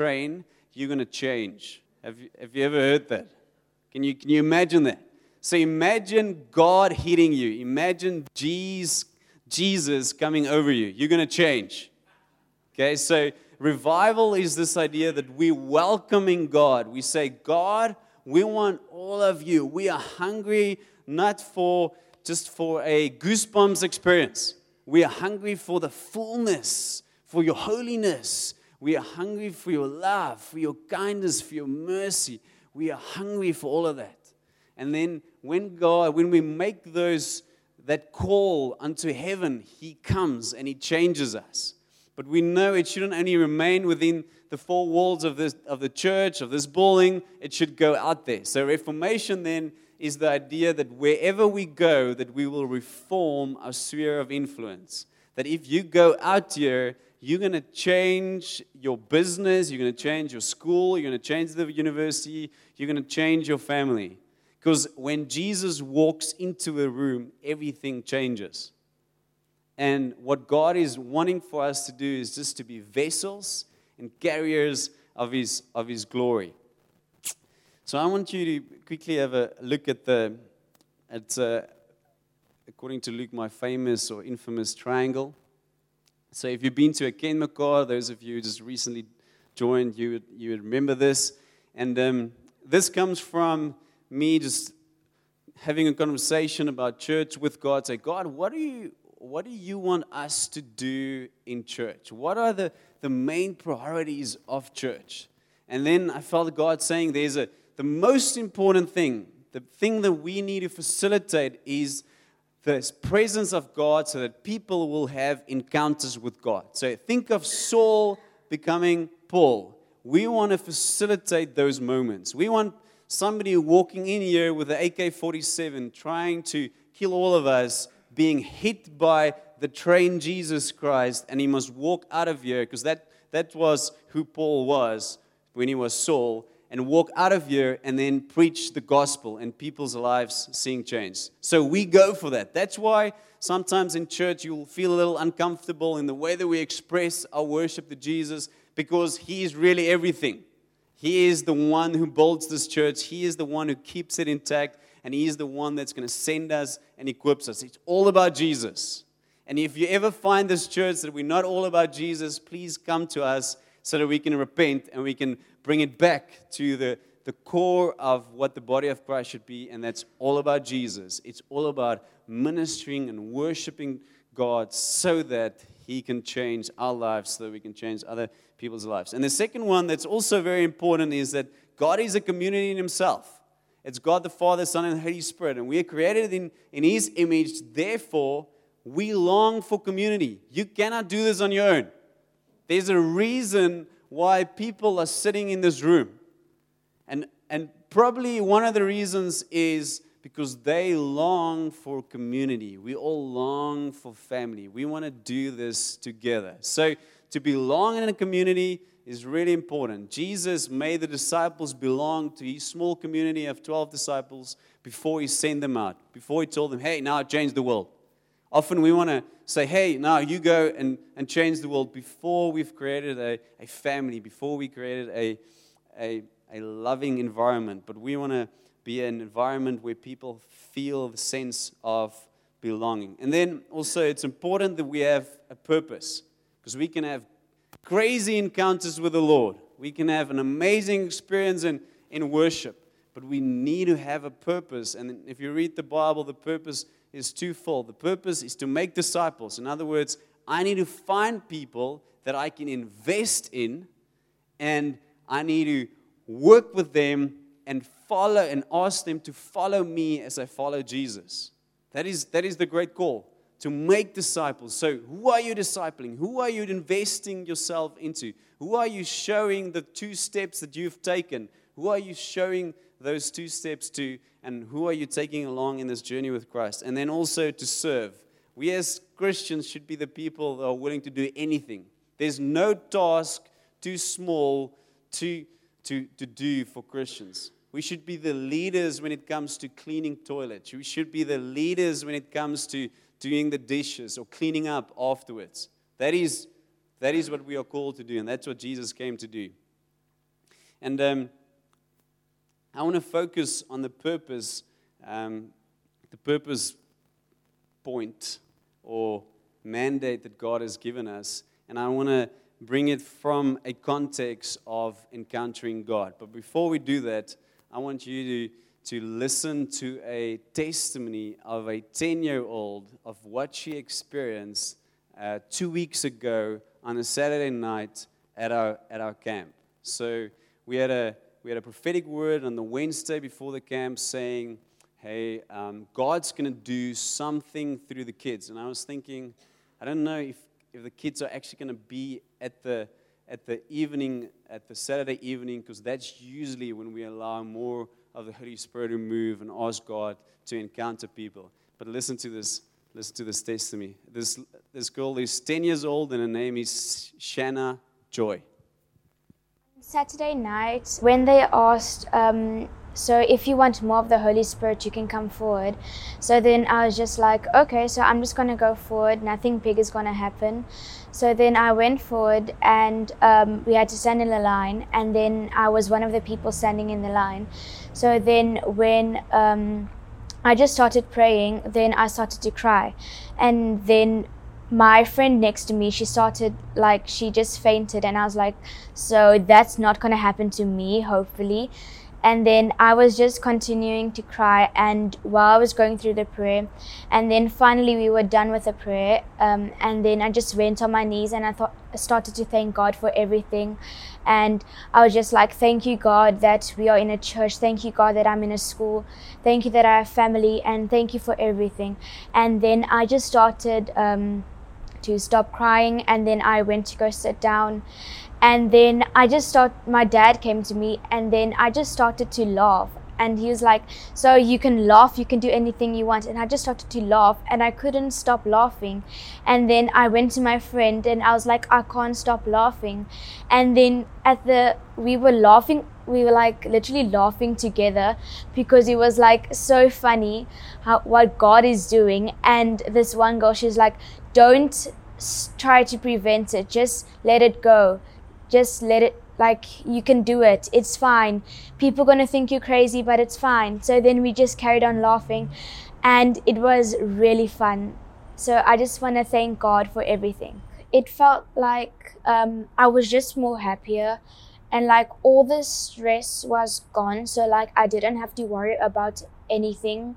train, you're going to change. Have you, have you ever heard that? Can you, can you imagine that? So imagine God hitting you. Imagine Jesus, coming over you. You're going to change. Okay, so revival is this idea that we're welcoming God. We say, God, we want all of you. We are hungry not for just for a goosebumps experience. We are hungry for the fullness, for your holiness. We are hungry for your love, for your kindness, for your mercy. We are hungry for all of that. And then when God, when we make those that call unto heaven, He comes and He changes us. But we know it shouldn't only remain within the four walls of, this, of the church, of this building, it should go out there. So, Reformation then is the idea that wherever we go, that we will reform our sphere of influence. That if you go out here, you're going to change your business, you're going to change your school, you're going to change the university, you're going to change your family. Because when Jesus walks into a room, everything changes. And what God is wanting for us to do is just to be vessels and carriers of His, of his glory. So I want you to quickly have a look at the, at, uh, according to Luke, my famous or infamous triangle. So if you've been to a Ken Kenmare, those of you who just recently joined, you would, you would remember this. And um, this comes from me just having a conversation about church with God. Say, God, what do you what do you want us to do in church? What are the, the main priorities of church? And then I felt God saying there's a the most important thing, the thing that we need to facilitate is the presence of God so that people will have encounters with God. So think of Saul becoming Paul. We want to facilitate those moments. We want somebody walking in here with an AK 47 trying to kill all of us, being hit by the train Jesus Christ, and he must walk out of here because that, that was who Paul was when he was Saul, and walk out of here and then preach the gospel and people's lives seeing change. So we go for that. That's why sometimes in church you'll feel a little uncomfortable in the way that we express our worship to Jesus because he is really everything. He is the one who builds this church. He is the one who keeps it intact. And He is the one that's going to send us and equips us. It's all about Jesus. And if you ever find this church that we're not all about Jesus, please come to us so that we can repent and we can bring it back to the, the core of what the body of Christ should be. And that's all about Jesus. It's all about ministering and worshiping God so that He can change our lives, so that we can change other people's lives. And the second one that's also very important is that God is a community in Himself. It's God the Father, Son, and Holy Spirit. And we are created in, in His image. Therefore, we long for community. You cannot do this on your own. There's a reason why people are sitting in this room. And, and probably one of the reasons is because they long for community. We all long for family. We want to do this together. So, to belong in a community is really important. Jesus made the disciples belong to his small community of 12 disciples before he sent them out, before he told them, hey, now change the world. Often we want to say, hey, now you go and, and change the world before we've created a, a family, before we created a, a, a loving environment. But we want to be an environment where people feel the sense of belonging. And then also, it's important that we have a purpose because we can have crazy encounters with the Lord. We can have an amazing experience in, in worship, but we need to have a purpose. And if you read the Bible, the purpose is twofold. The purpose is to make disciples. In other words, I need to find people that I can invest in, and I need to work with them and follow and ask them to follow me as I follow Jesus. That is, that is the great call to make disciples. So, who are you discipling? Who are you investing yourself into? Who are you showing the two steps that you've taken? Who are you showing those two steps to? And who are you taking along in this journey with Christ? And then also to serve. We as Christians should be the people that are willing to do anything. There's no task too small to, to, to do for Christians. We should be the leaders when it comes to cleaning toilets. We should be the leaders when it comes to doing the dishes or cleaning up afterwards. That is, that is what we are called to do, and that's what Jesus came to do. And um, I want to focus on the purpose, um, the purpose point or mandate that God has given us. And I want to bring it from a context of encountering God. But before we do that, I want you to, to listen to a testimony of a 10 year old of what she experienced uh, two weeks ago on a Saturday night at our, at our camp. So we had, a, we had a prophetic word on the Wednesday before the camp saying, Hey, um, God's going to do something through the kids. And I was thinking, I don't know if, if the kids are actually going to be at the, at the evening, at the Saturday evening, because that's usually when we allow more of the Holy Spirit to move and ask God to encounter people. But listen to this. Listen to this testimony. This, this girl is 10 years old and her name is Shanna Joy. Saturday night, when they asked, um, so if you want more of the Holy Spirit, you can come forward. So then I was just like, okay, so I'm just going to go forward. Nothing big is going to happen. So then I went forward and um, we had to stand in a line. And then I was one of the people standing in the line. So then when um, I just started praying, then I started to cry. And then my friend next to me, she started like, she just fainted. And I was like, so that's not going to happen to me, hopefully and then I was just continuing to cry. And while I was going through the prayer, and then finally we were done with the prayer, um, and then I just went on my knees and I thought started to thank God for everything, and I was just like, "Thank you, God, that we are in a church. Thank you, God, that I'm in a school. Thank you that I have family, and thank you for everything." And then I just started. Um, to stop crying and then I went to go sit down and then I just started, my dad came to me and then I just started to laugh. And he was like, So you can laugh, you can do anything you want. And I just started to laugh and I couldn't stop laughing. And then I went to my friend and I was like, I can't stop laughing. And then at the, we were laughing, we were like literally laughing together because it was like so funny how, what God is doing. And this one girl, she's like, Don't try to prevent it, just let it go. Just let it like you can do it. It's fine. People going to think you're crazy but it's fine. So then we just carried on laughing and it was really fun. So i just want to thank god for everything. It felt like um, i was just more happier and like all the stress was gone so like i didn't have to worry about anything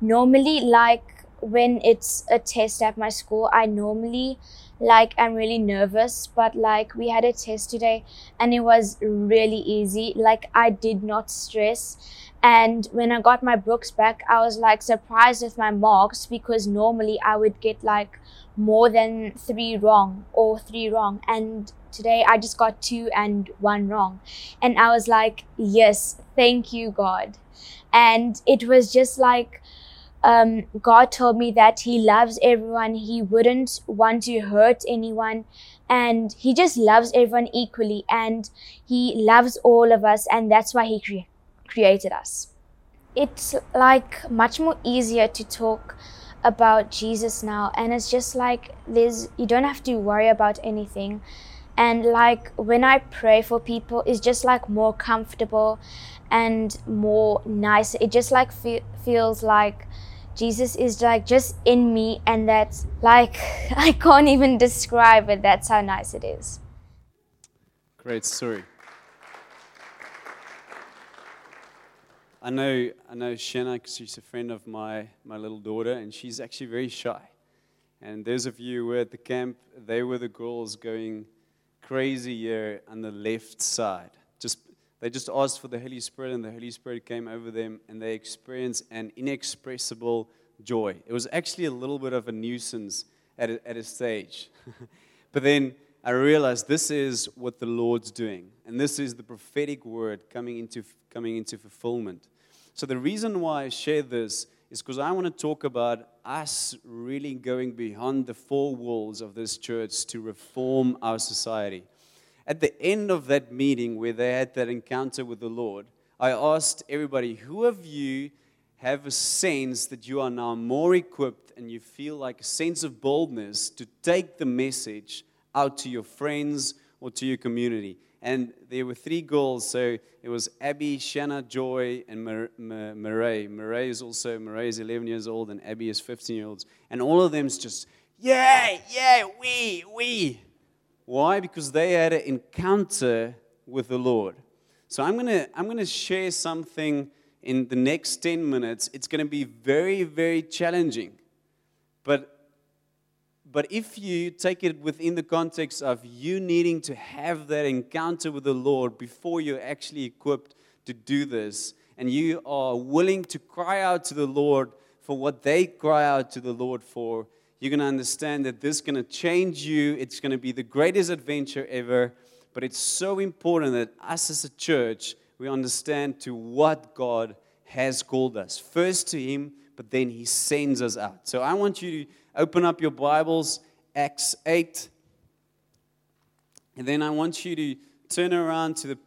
normally like when it's a test at my school i normally like I'm really nervous, but like we had a test today and it was really easy. Like I did not stress. And when I got my books back, I was like surprised with my marks because normally I would get like more than three wrong or three wrong. And today I just got two and one wrong. And I was like, yes, thank you, God. And it was just like, um, God told me that He loves everyone. He wouldn't want to hurt anyone. And He just loves everyone equally. And He loves all of us. And that's why He cre- created us. It's like much more easier to talk about Jesus now. And it's just like there's, you don't have to worry about anything. And like when I pray for people, it's just like more comfortable and more nice. It just like fe- feels like Jesus is like just in me, and that's like I can't even describe it. That's how nice it is. Great story. I know, I know Shanna because she's a friend of my, my little daughter, and she's actually very shy. And those of you who were at the camp, they were the girls going crazy year on the left side. Just they just asked for the Holy Spirit, and the Holy Spirit came over them, and they experienced an inexpressible joy. It was actually a little bit of a nuisance at a, at a stage. but then I realized this is what the Lord's doing, and this is the prophetic word coming into, coming into fulfillment. So, the reason why I share this is because I want to talk about us really going beyond the four walls of this church to reform our society at the end of that meeting where they had that encounter with the Lord, I asked everybody, who of you have a sense that you are now more equipped and you feel like a sense of boldness to take the message out to your friends or to your community? And there were three girls. So it was Abby, Shanna, Joy, and Murray. Murray is also Murray is 11 years old, and Abby is 15 years old. And all of them's just yeah, yeah, we, we. Why? Because they had an encounter with the Lord. So I'm gonna I'm gonna share something in the next 10 minutes. It's gonna be very, very challenging. But but if you take it within the context of you needing to have that encounter with the Lord before you're actually equipped to do this, and you are willing to cry out to the Lord for what they cry out to the Lord for, you're going to understand that this is going to change you. It's going to be the greatest adventure ever. But it's so important that us as a church, we understand to what God has called us. First to Him, but then He sends us out. So I want you to Open up your Bibles, Acts 8. And then I want you to turn around to the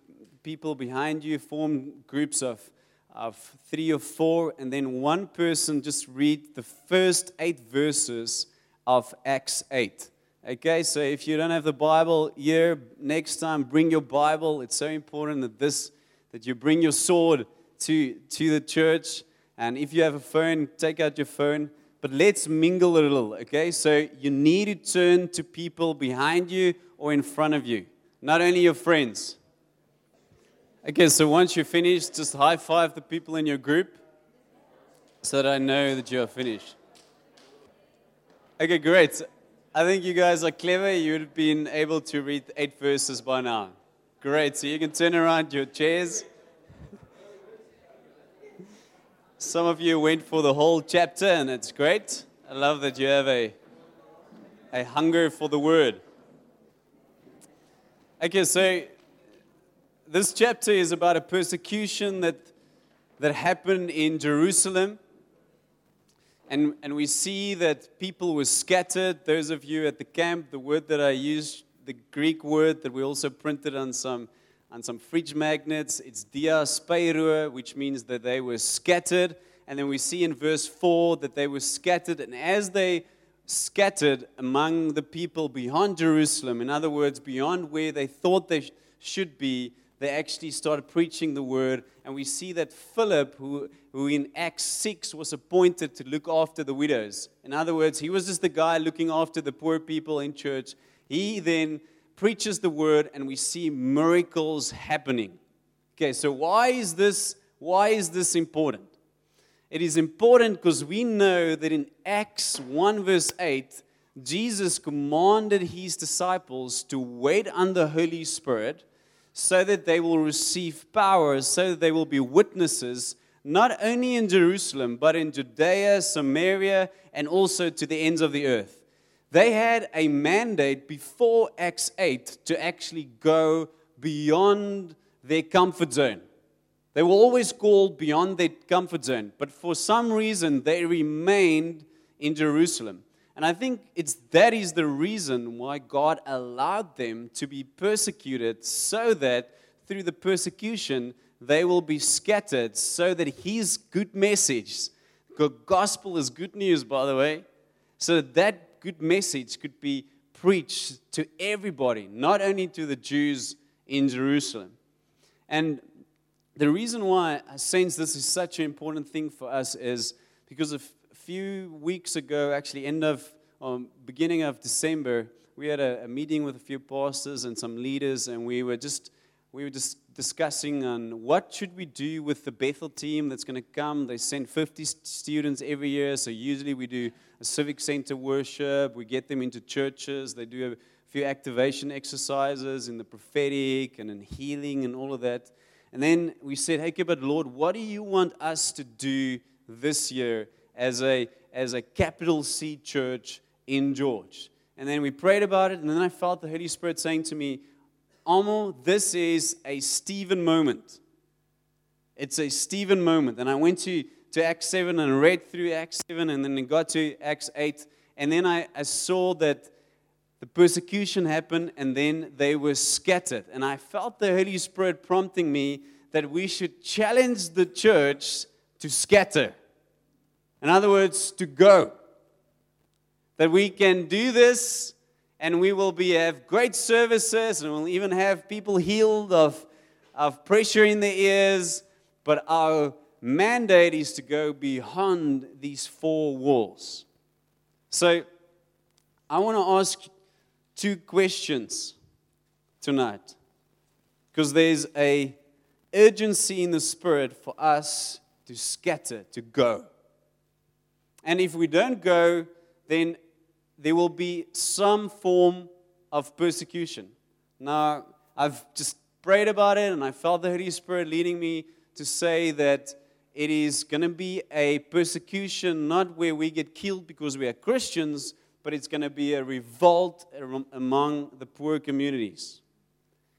people behind you, form groups of, of three or four, and then one person just read the first eight verses of Acts 8. Okay, so if you don't have the Bible here, next time bring your Bible. It's so important that this that you bring your sword to, to the church. And if you have a phone, take out your phone but let's mingle a little, okay? So you need to turn to people behind you or in front of you, not only your friends. Okay, so once you're finished, just high five the people in your group so that I know that you're finished. Okay, great. I think you guys are clever. You would have been able to read eight verses by now. Great. So you can turn around your chairs. Some of you went for the whole chapter, and it's great. I love that you have a, a hunger for the word. Okay, so this chapter is about a persecution that, that happened in Jerusalem. And, and we see that people were scattered. Those of you at the camp, the word that I used, the Greek word that we also printed on some and some fridge magnets. It's dia diasperua, which means that they were scattered. And then we see in verse 4 that they were scattered. And as they scattered among the people beyond Jerusalem, in other words, beyond where they thought they should be, they actually started preaching the word. And we see that Philip, who, who in Acts 6 was appointed to look after the widows, in other words, he was just the guy looking after the poor people in church. He then preaches the word and we see miracles happening. Okay, so why is this why is this important? It is important because we know that in Acts 1 verse 8 Jesus commanded his disciples to wait on the Holy Spirit so that they will receive power, so that they will be witnesses not only in Jerusalem, but in Judea, Samaria, and also to the ends of the earth. They had a mandate before Acts 8 to actually go beyond their comfort zone. They were always called beyond their comfort zone, but for some reason they remained in Jerusalem. And I think it's that is the reason why God allowed them to be persecuted so that through the persecution they will be scattered so that his good message, the gospel is good news by the way, so that good message could be preached to everybody, not only to the Jews in Jerusalem. And the reason why I sense this is such an important thing for us is because a few weeks ago, actually, end of um, beginning of December, we had a, a meeting with a few pastors and some leaders, and we were just we were just discussing on what should we do with the Bethel team that's going to come. They send 50 students every year, so usually we do a civic center worship. We get them into churches. They do a few activation exercises in the prophetic and in healing and all of that. And then we said, "Hey, but Lord, what do you want us to do this year as a as a capital C church in George?" And then we prayed about it, and then I felt the Holy Spirit saying to me, Amo, this is a Stephen moment. It's a Stephen moment. And I went to, to Acts 7 and read through Acts 7 and then got to Acts 8. And then I, I saw that the persecution happened and then they were scattered. And I felt the Holy Spirit prompting me that we should challenge the church to scatter. In other words, to go. That we can do this and we will be have great services, and we'll even have people healed of, of pressure in their ears. But our mandate is to go beyond these four walls. So I want to ask two questions tonight because there's a urgency in the spirit for us to scatter, to go. And if we don't go, then there will be some form of persecution. Now, I've just prayed about it and I felt the Holy Spirit leading me to say that it is going to be a persecution not where we get killed because we are Christians, but it's going to be a revolt among the poor communities.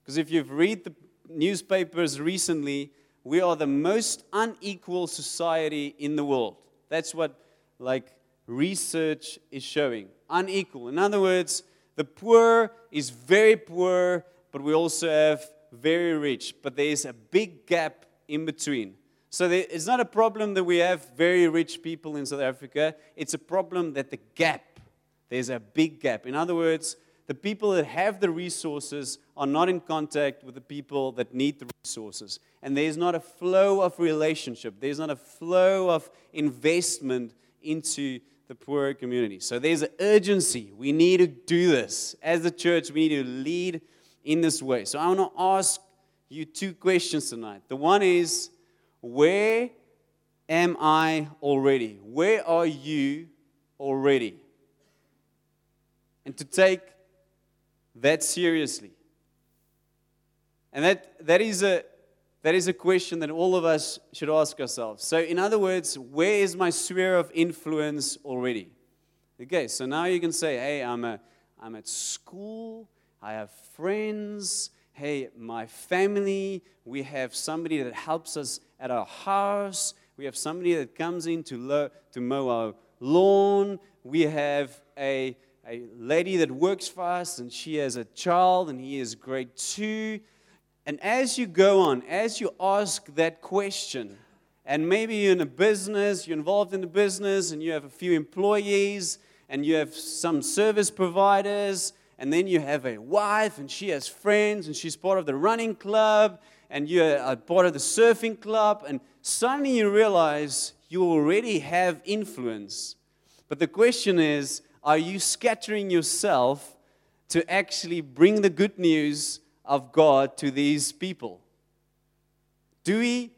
Because if you've read the newspapers recently, we are the most unequal society in the world. That's what like research is showing. Unequal. In other words, the poor is very poor, but we also have very rich. But there is a big gap in between. So there, it's not a problem that we have very rich people in South Africa. It's a problem that the gap, there's a big gap. In other words, the people that have the resources are not in contact with the people that need the resources. And there's not a flow of relationship, there's not a flow of investment into the poor community. So there's an urgency. We need to do this. As a church, we need to lead in this way. So I want to ask you two questions tonight. The one is, where am I already? Where are you already? And to take that seriously. And that, that, is a, that is a question that all of us should ask ourselves. So, in other words, where is my sphere of influence already? Okay, so now you can say, hey, I'm, a, I'm at school, I have friends, hey, my family, we have somebody that helps us at our house, we have somebody that comes in to, lo- to mow our lawn, we have a a lady that works for us, and she has a child, and he is grade two. And as you go on, as you ask that question, and maybe you're in a business, you're involved in a business, and you have a few employees, and you have some service providers, and then you have a wife, and she has friends, and she's part of the running club, and you're part of the surfing club, and suddenly you realize you already have influence. But the question is, are you scattering yourself to actually bring the good news of God to these people? Do we,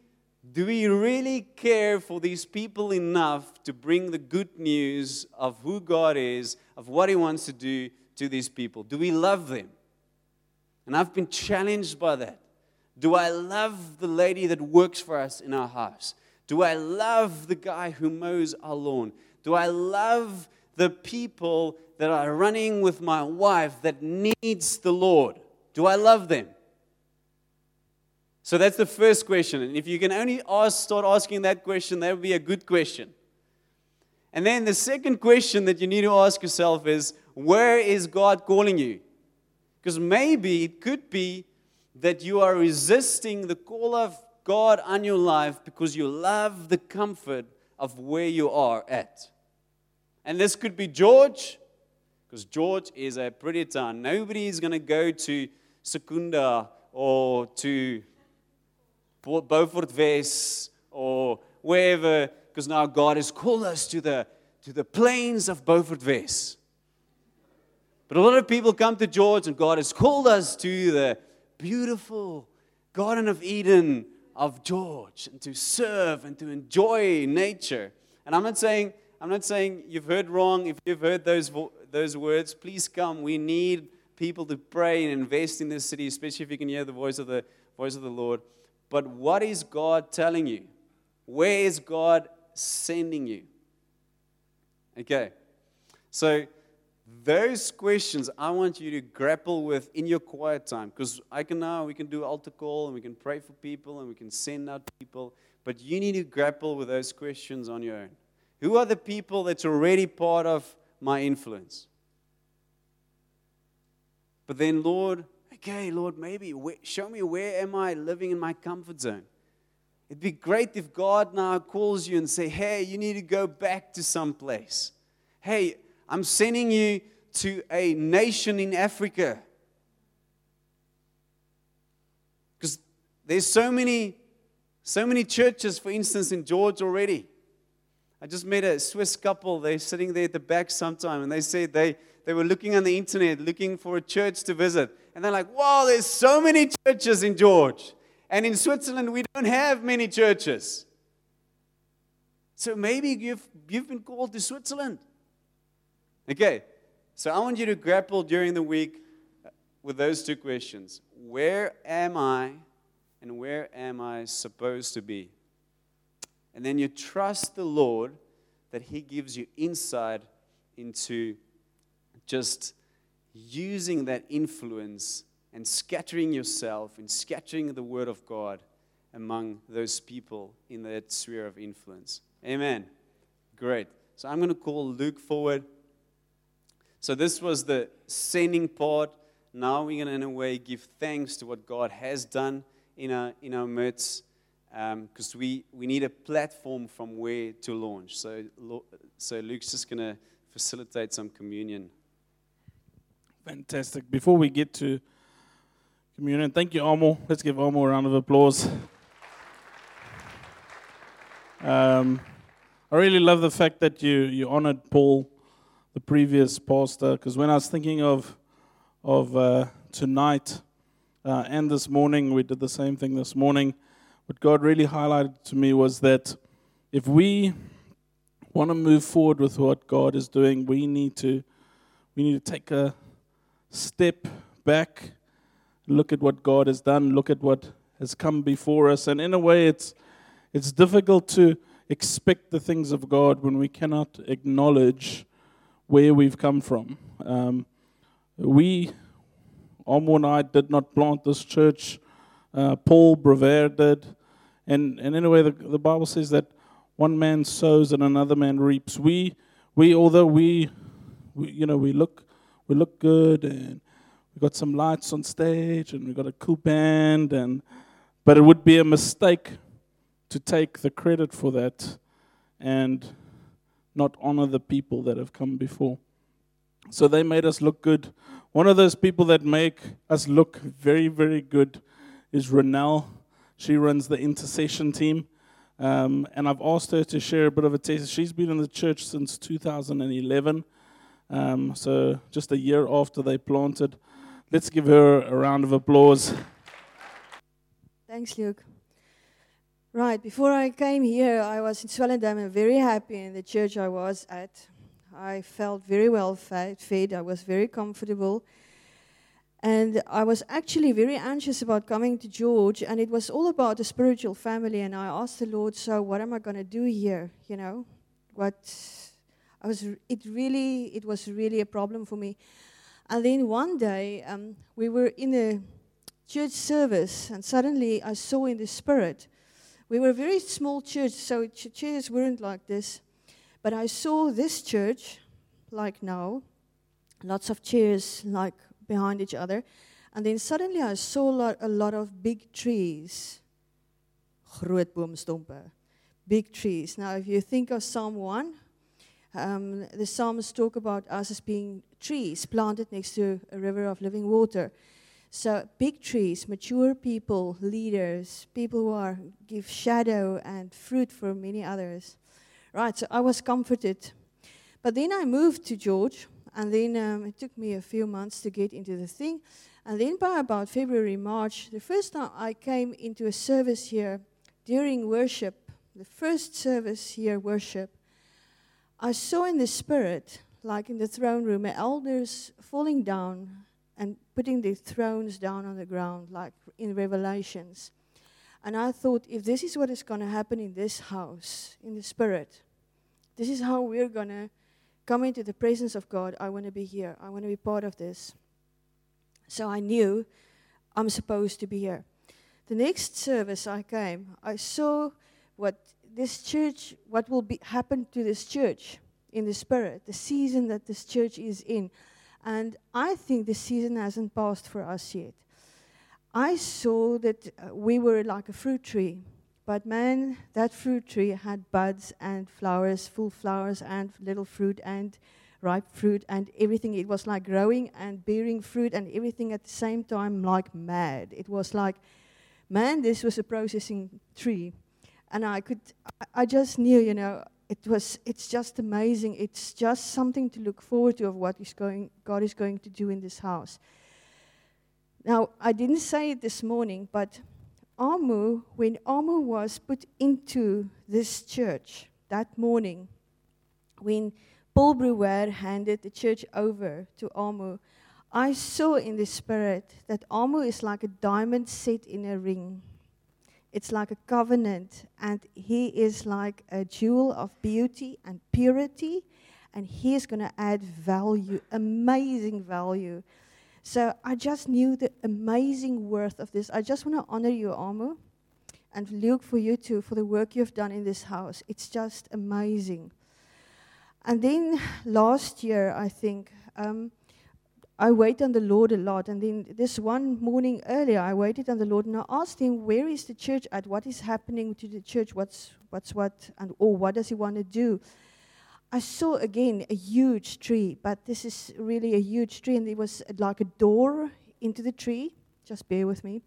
do we really care for these people enough to bring the good news of who God is, of what He wants to do to these people? Do we love them? And I've been challenged by that. Do I love the lady that works for us in our house? Do I love the guy who mows our lawn? Do I love the people that are running with my wife that needs the Lord? Do I love them? So that's the first question. And if you can only ask, start asking that question, that would be a good question. And then the second question that you need to ask yourself is where is God calling you? Because maybe it could be that you are resisting the call of God on your life because you love the comfort of where you are at. And this could be George, because George is a pretty town. Nobody is going to go to Secunda or to Beaufort West or wherever, because now God has called us to the, to the plains of Beaufort West. But a lot of people come to George, and God has called us to the beautiful Garden of Eden of George and to serve and to enjoy nature. And I'm not saying I'm not saying you've heard wrong. If you've heard those, those words, please come. We need people to pray and invest in this city, especially if you can hear the voice of the voice of the Lord. But what is God telling you? Where is God sending you? Okay. So those questions I want you to grapple with in your quiet time. Because I can now we can do altar call and we can pray for people and we can send out people. But you need to grapple with those questions on your own. Who are the people that's already part of my influence? But then, Lord, okay, Lord, maybe show me where am I living in my comfort zone? It'd be great if God now calls you and say, "Hey, you need to go back to some place. Hey, I'm sending you to a nation in Africa. Because there's so many, so many churches, for instance, in George already. I just met a Swiss couple. They're sitting there at the back sometime, and they said they, they were looking on the internet, looking for a church to visit. And they're like, wow, there's so many churches in George. And in Switzerland, we don't have many churches. So maybe you've, you've been called to Switzerland. Okay, so I want you to grapple during the week uh, with those two questions Where am I, and where am I supposed to be? And then you trust the Lord that He gives you insight into just using that influence and scattering yourself and scattering the Word of God among those people in that sphere of influence. Amen. Great. So I'm going to call Luke forward. So this was the sending part. Now we're going to, in a way, give thanks to what God has done in our, in our midst because um, we, we need a platform from where to launch. So, so Luke's just going to facilitate some communion. Fantastic. Before we get to communion, thank you, Amo. Let's give Amo a round of applause. Um, I really love the fact that you, you honored Paul, the previous pastor, because when I was thinking of, of uh, tonight uh, and this morning, we did the same thing this morning what God really highlighted to me was that if we want to move forward with what God is doing, we need to we need to take a step back, look at what God has done, look at what has come before us, and in a way, it's it's difficult to expect the things of God when we cannot acknowledge where we've come from. Um, we, Omo and I, did not plant this church. Uh, Paul Brever did. And, and in a way, the, the Bible says that one man sows and another man reaps. We, we although we, we, you know, we look, we look good and we got some lights on stage and we got a cool band, and, but it would be a mistake to take the credit for that and not honor the people that have come before. So they made us look good. One of those people that make us look very, very good is Renelle she runs the intercession team. Um, and I've asked her to share a bit of a taste. She's been in the church since 2011, um, so just a year after they planted. Let's give her a round of applause. Thanks, Luke. Right, before I came here, I was in Swellendam and very happy in the church I was at. I felt very well fed, I was very comfortable. And I was actually very anxious about coming to George, and it was all about the spiritual family. And I asked the Lord, "So, what am I going to do here? You know, what? I was. It really, it was really a problem for me." And then one day, um, we were in a church service, and suddenly I saw in the spirit. We were a very small church, so ch- chairs weren't like this. But I saw this church, like now, lots of chairs, like behind each other. And then suddenly I saw a lot, a lot of big trees. Groot boomstompe. Big trees. Now, if you think of Psalm 1, um, the Psalms talk about us as being trees planted next to a river of living water. So big trees, mature people, leaders, people who are give shadow and fruit for many others. Right, so I was comforted. But then I moved to George and then um, it took me a few months to get into the thing. And then by about February, March, the first time I came into a service here during worship, the first service here, worship, I saw in the spirit, like in the throne room, elders falling down and putting their thrones down on the ground, like in Revelations. And I thought, if this is what is going to happen in this house, in the spirit, this is how we're going to come into the presence of God, I want to be here. I want to be part of this. So I knew I'm supposed to be here. The next service I came, I saw what this church, what will be happen to this church in the spirit, the season that this church is in. And I think the season hasn't passed for us yet. I saw that uh, we were like a fruit tree but man, that fruit tree had buds and flowers, full flowers and little fruit and ripe fruit and everything. It was like growing and bearing fruit and everything at the same time, like mad. It was like, man, this was a processing tree. And I could, I just knew, you know, it was, it's just amazing. It's just something to look forward to of what is going, God is going to do in this house. Now, I didn't say it this morning, but Amu, when Amu was put into this church that morning, when Paul Brewer handed the church over to Amu, I saw in the spirit that Amu is like a diamond set in a ring. It's like a covenant, and he is like a jewel of beauty and purity, and he is going to add value, amazing value. So I just knew the amazing worth of this. I just want to honor you, Amu, and Luke for you too, for the work you've done in this house. It's just amazing. And then last year, I think, um, I wait on the Lord a lot. And then this one morning earlier, I waited on the Lord and I asked him, Where is the church at? What is happening to the church? What's, what's what? And or what does he want to do? I saw again a huge tree, but this is really a huge tree, and there was like a door into the tree. Just bear with me.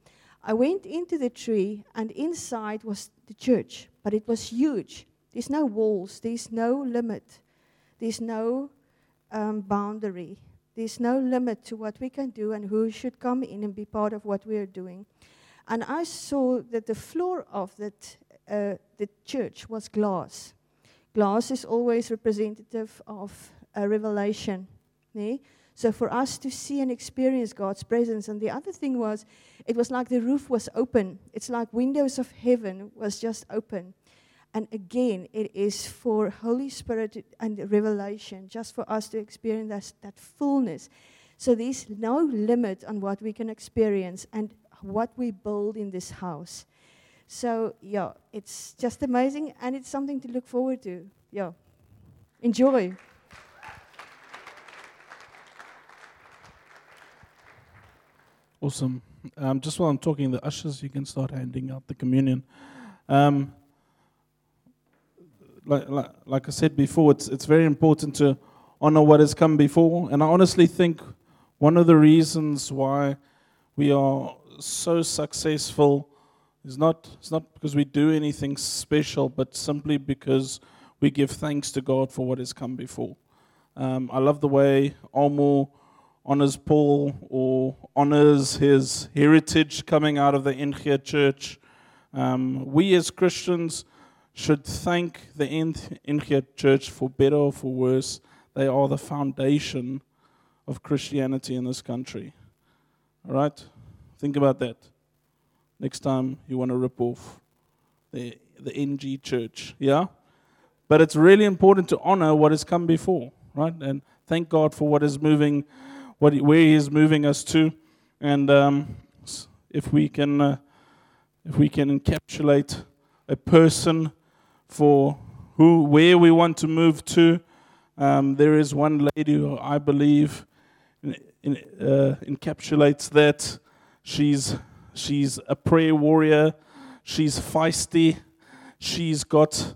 I went into the tree, and inside was the church, but it was huge. There's no walls, there's no limit, there's no um, boundary, there's no limit to what we can do and who should come in and be part of what we're doing. And I saw that the floor of that, uh, the church was glass glass is always representative of a revelation. So for us to see and experience God's presence. And the other thing was, it was like the roof was open. It's like windows of heaven was just open. And again, it is for Holy Spirit and revelation, just for us to experience that, that fullness. So there's no limit on what we can experience and what we build in this house. So, yeah, it's just amazing and it's something to look forward to. Yeah. Enjoy. Awesome. Um, just while I'm talking, the ushers, you can start handing out the communion. Um, like, like, like I said before, it's, it's very important to honor what has come before. And I honestly think one of the reasons why we are so successful is not, it's not because we do anything special, but simply because we give thanks to God for what has come before. Um, I love the way Omo honors Paul or honors his heritage coming out of the NG church. Um, we as Christians should thank the NG church for better or for worse. They are the foundation of Christianity in this country. All right? Think about that next time you want to rip off the, the NG church. Yeah? But it's really important to honor what has come before, right? And thank God for what is moving, what, where He is moving us to. And um, if we can, uh, if we can encapsulate a person for who, where we want to move to, um, there is one lady who I believe in, in, uh, encapsulates that. She's She's a prayer warrior. She's feisty. She's got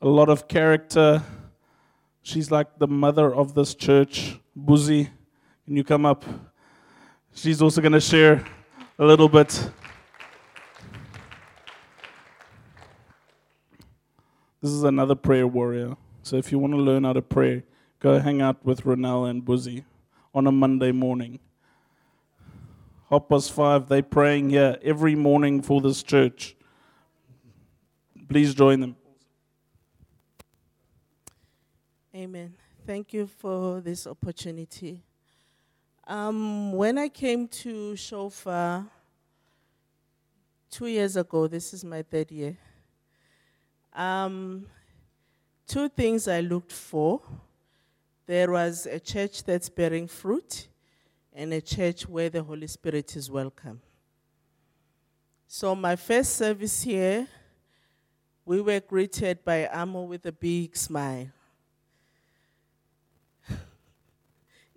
a lot of character. She's like the mother of this church. Buzi, can you come up? She's also going to share a little bit. This is another prayer warrior. So if you want to learn how to pray, go hang out with Ronell and Buzi on a Monday morning. Hoppers 5, they're praying here every morning for this church. Please join them. Amen. Thank you for this opportunity. Um, when I came to Shofar two years ago, this is my third year, um, two things I looked for. There was a church that's bearing fruit, and a church where the Holy Spirit is welcome. So, my first service here, we were greeted by Amo with a big smile.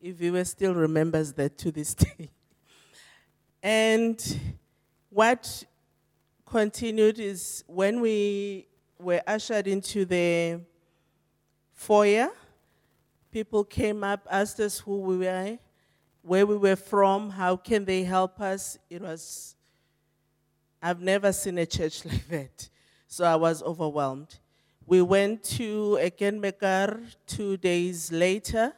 if he still remembers that to this day. and what continued is when we were ushered into the foyer, People came up, asked us who we were, where we were from, how can they help us. It was, I've never seen a church like that. So I was overwhelmed. We went to Ekenmekar two days later,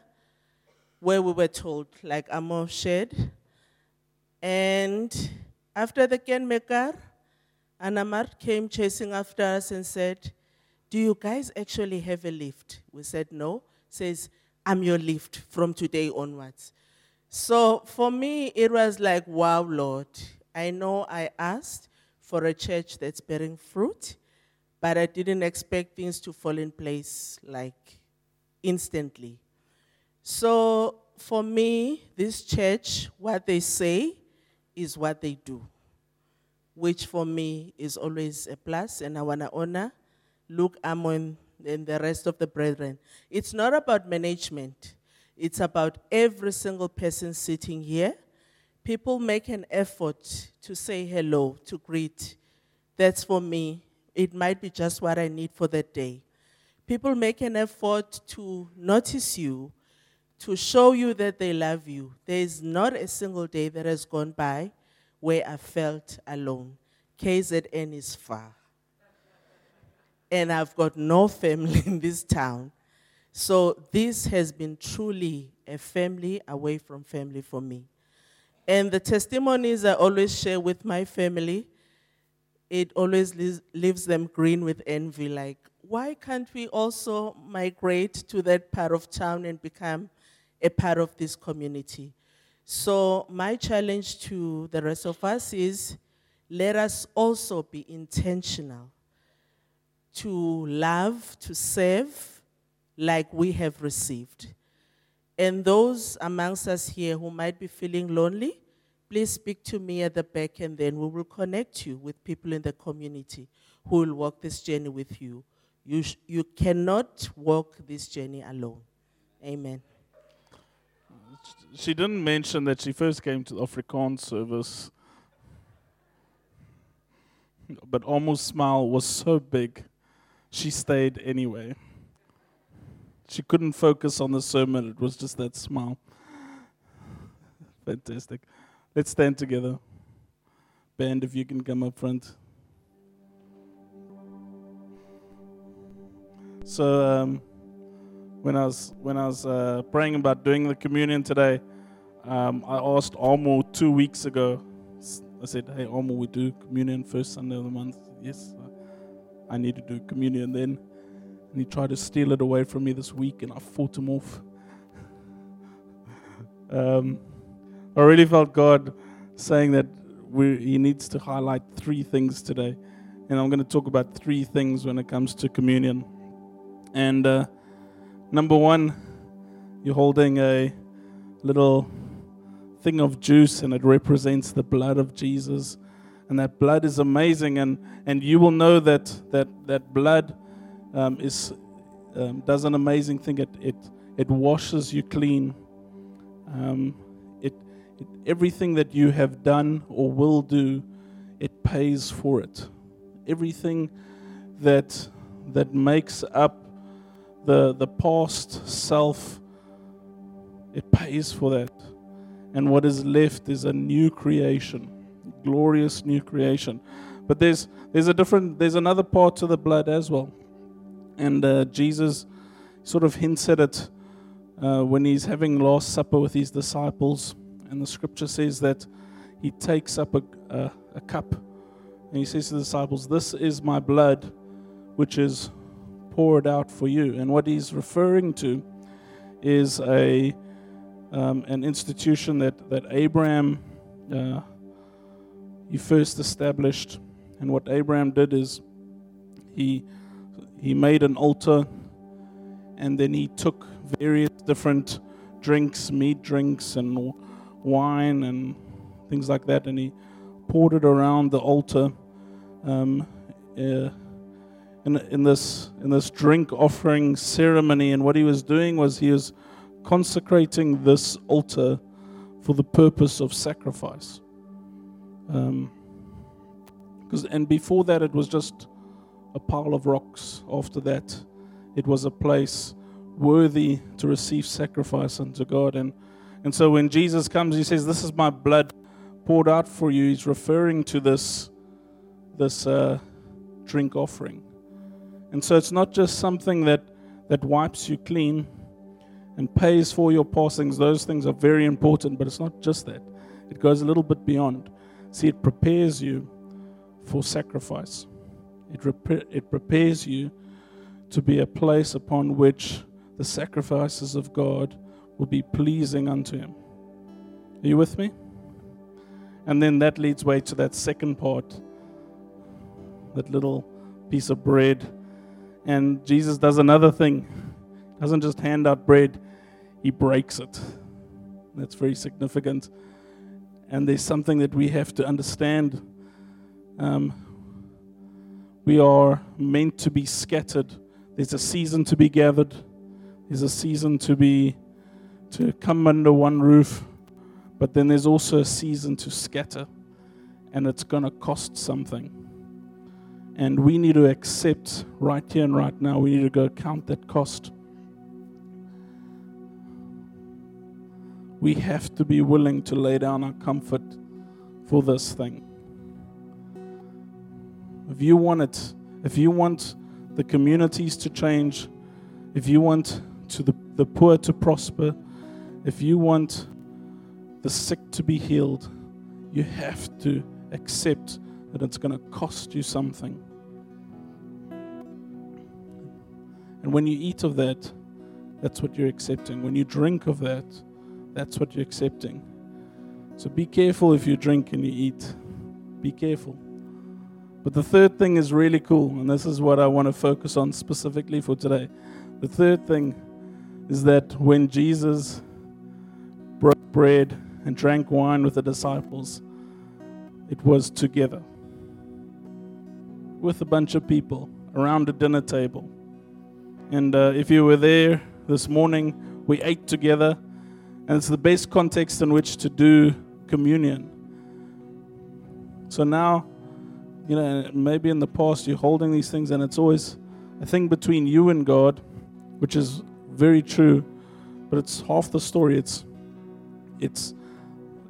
where we were told, like Amo shared. And after the Kenmekar, Anamar came chasing after us and said, Do you guys actually have a lift? We said, No. Says, I'm your lift from today onwards. So for me, it was like, wow, Lord. I know I asked for a church that's bearing fruit, but I didn't expect things to fall in place like instantly. So for me, this church, what they say is what they do, which for me is always a plus, and I want to honor Luke Amon and the rest of the brethren. It's not about management, it's about every single person sitting here. People make an effort to say hello, to greet. That's for me. It might be just what I need for that day. People make an effort to notice you, to show you that they love you. There is not a single day that has gone by where I felt alone. KZN is far. And I've got no family in this town. So this has been truly a family away from family for me. And the testimonies I always share with my family, it always leaves them green with envy like, why can't we also migrate to that part of town and become a part of this community? So, my challenge to the rest of us is let us also be intentional to love, to serve like we have received. And those amongst us here who might be feeling lonely, please speak to me at the back and then we will connect you with people in the community who will walk this journey with you. You, sh- you cannot walk this journey alone. Amen. She didn't mention that she first came to the Afrikaans service, but Almo's Smile was so big, she stayed anyway. She couldn't focus on the sermon, it was just that smile. Fantastic. Let's stand together. Band, if you can come up front. So, um, when I was when I was uh, praying about doing the communion today, um, I asked Almo two weeks ago. I said, "Hey, Almo, we do communion first Sunday of the month." Yes, I need to do communion then. And he tried to steal it away from me this week, and I fought him off. um, I really felt God saying that we, He needs to highlight three things today, and I'm going to talk about three things when it comes to communion. And uh, Number one, you're holding a little thing of juice and it represents the blood of Jesus. And that blood is amazing. And, and you will know that that, that blood um, is, um, does an amazing thing. It, it, it washes you clean. Um, it, it, everything that you have done or will do, it pays for it. Everything that, that makes up the, the past self, it pays for that. And what is left is a new creation, glorious new creation. But there's, there's a different, there's another part to the blood as well. And uh, Jesus sort of hints at it uh, when he's having Last Supper with his disciples. And the scripture says that he takes up a, a, a cup and he says to the disciples, This is my blood, which is poured out for you. And what he's referring to is a um, an institution that that Abraham uh, he first established. And what Abraham did is he he made an altar, and then he took various different drinks, meat drinks, and wine and things like that, and he poured it around the altar. Um, uh, in, in, this, in this drink offering ceremony. And what he was doing was he was consecrating this altar for the purpose of sacrifice. Um, and before that, it was just a pile of rocks. After that, it was a place worthy to receive sacrifice unto God. And, and so when Jesus comes, he says, This is my blood poured out for you. He's referring to this, this uh, drink offering. And so it's not just something that, that wipes you clean and pays for your passings. Those things are very important, but it's not just that. It goes a little bit beyond. See, it prepares you for sacrifice. It, rep- it prepares you to be a place upon which the sacrifices of God will be pleasing unto Him. Are you with me? And then that leads way to that second part, that little piece of bread. And Jesus does another thing. Doesn't just hand out bread, he breaks it. That's very significant. And there's something that we have to understand. Um, we are meant to be scattered. There's a season to be gathered. There's a season to be to come under one roof. But then there's also a season to scatter. And it's going to cost something. And we need to accept right here and right now, we need to go count that cost. We have to be willing to lay down our comfort for this thing. If you want it, if you want the communities to change, if you want to the, the poor to prosper, if you want the sick to be healed, you have to accept that it's going to cost you something. And when you eat of that, that's what you're accepting. When you drink of that, that's what you're accepting. So be careful if you drink and you eat. Be careful. But the third thing is really cool, and this is what I want to focus on specifically for today. The third thing is that when Jesus broke bread and drank wine with the disciples, it was together with a bunch of people around a dinner table. And uh, if you were there this morning, we ate together, and it's the best context in which to do communion. So now, you know, maybe in the past you're holding these things, and it's always a thing between you and God, which is very true, but it's half the story. It's, it's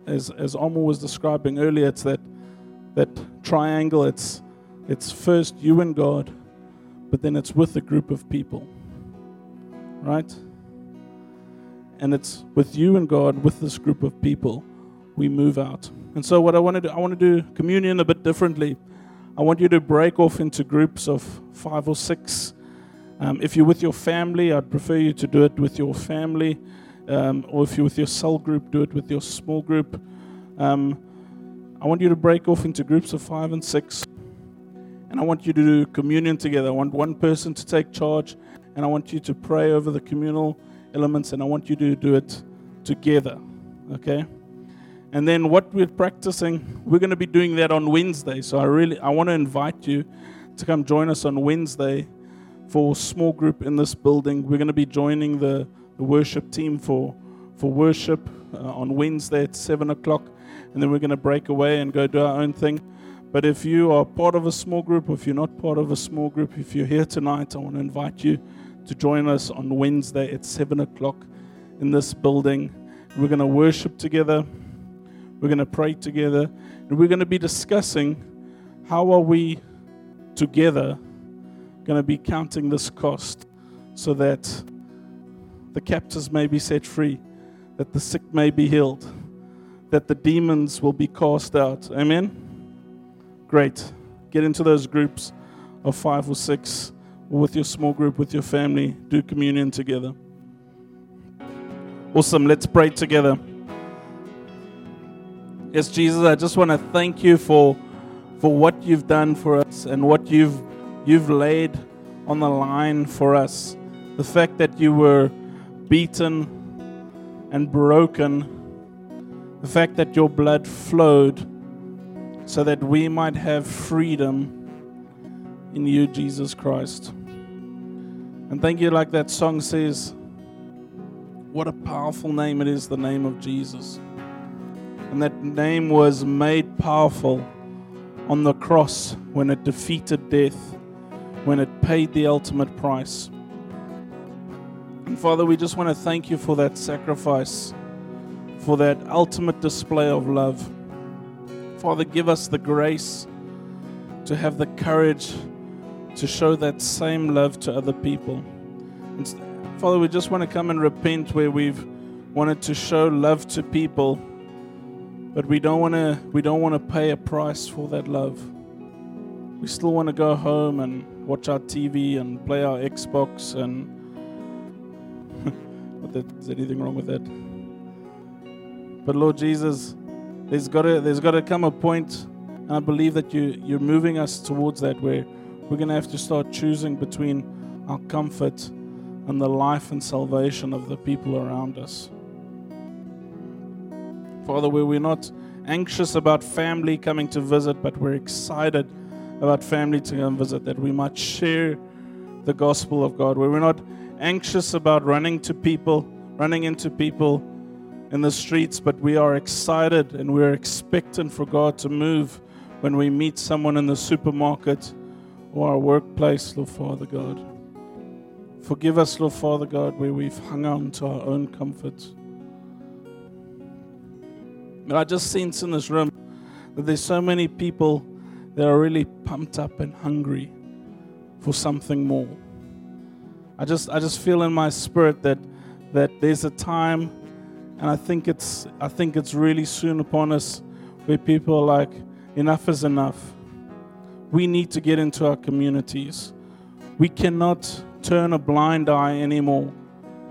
as as Omar was describing earlier, it's that that triangle. It's it's first you and God, but then it's with a group of people, right? And it's with you and God, with this group of people, we move out. And so, what I want to do, I want to do communion a bit differently. I want you to break off into groups of five or six. Um, if you're with your family, I'd prefer you to do it with your family. Um, or if you're with your cell group, do it with your small group. Um, I want you to break off into groups of five and six. And I want you to do communion together. I want one person to take charge, and I want you to pray over the communal elements, and I want you to do it together. Okay? And then what we're practicing, we're going to be doing that on Wednesday. So I really I want to invite you to come join us on Wednesday for small group in this building. We're going to be joining the, the worship team for for worship uh, on Wednesday at seven o'clock, and then we're going to break away and go do our own thing. But if you are part of a small group, or if you're not part of a small group, if you're here tonight, I want to invite you to join us on Wednesday at 7 o'clock in this building. We're going to worship together, we're going to pray together, and we're going to be discussing how are we together going to be counting this cost so that the captives may be set free, that the sick may be healed, that the demons will be cast out. Amen. Great. Get into those groups of five or six, or with your small group, with your family. Do communion together. Awesome. Let's pray together. Yes, Jesus, I just want to thank you for for what you've done for us and what you've you've laid on the line for us. The fact that you were beaten and broken, the fact that your blood flowed so that we might have freedom in you, Jesus Christ. And thank you, like that song says, what a powerful name it is, the name of Jesus. And that name was made powerful on the cross when it defeated death, when it paid the ultimate price. And Father, we just want to thank you for that sacrifice, for that ultimate display of love. Father, give us the grace to have the courage to show that same love to other people. And Father, we just want to come and repent where we've wanted to show love to people, but we don't want to we don't want to pay a price for that love. We still want to go home and watch our TV and play our Xbox and that there's anything wrong with that. But Lord Jesus, there's got to there's got to come a point, and I believe that you you're moving us towards that where we're going to have to start choosing between our comfort and the life and salvation of the people around us. Father, where we're not anxious about family coming to visit, but we're excited about family to come visit, that we might share the gospel of God, where we're not anxious about running to people, running into people in the streets, but we are excited and we're expectant for God to move when we meet someone in the supermarket or our workplace, Lord Father God. Forgive us, Lord Father God, where we've hung on to our own comfort. But I just sense in this room that there's so many people that are really pumped up and hungry for something more. I just I just feel in my spirit that that there's a time and I think it's I think it's really soon upon us where people are like enough is enough. We need to get into our communities. We cannot turn a blind eye anymore.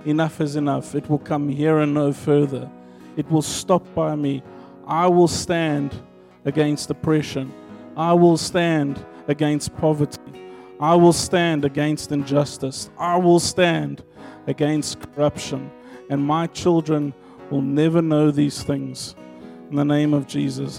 Enough is enough. It will come here and no further. It will stop by me. I will stand against oppression. I will stand against poverty. I will stand against injustice. I will stand against corruption. And my children will never know these things. In the name of Jesus. And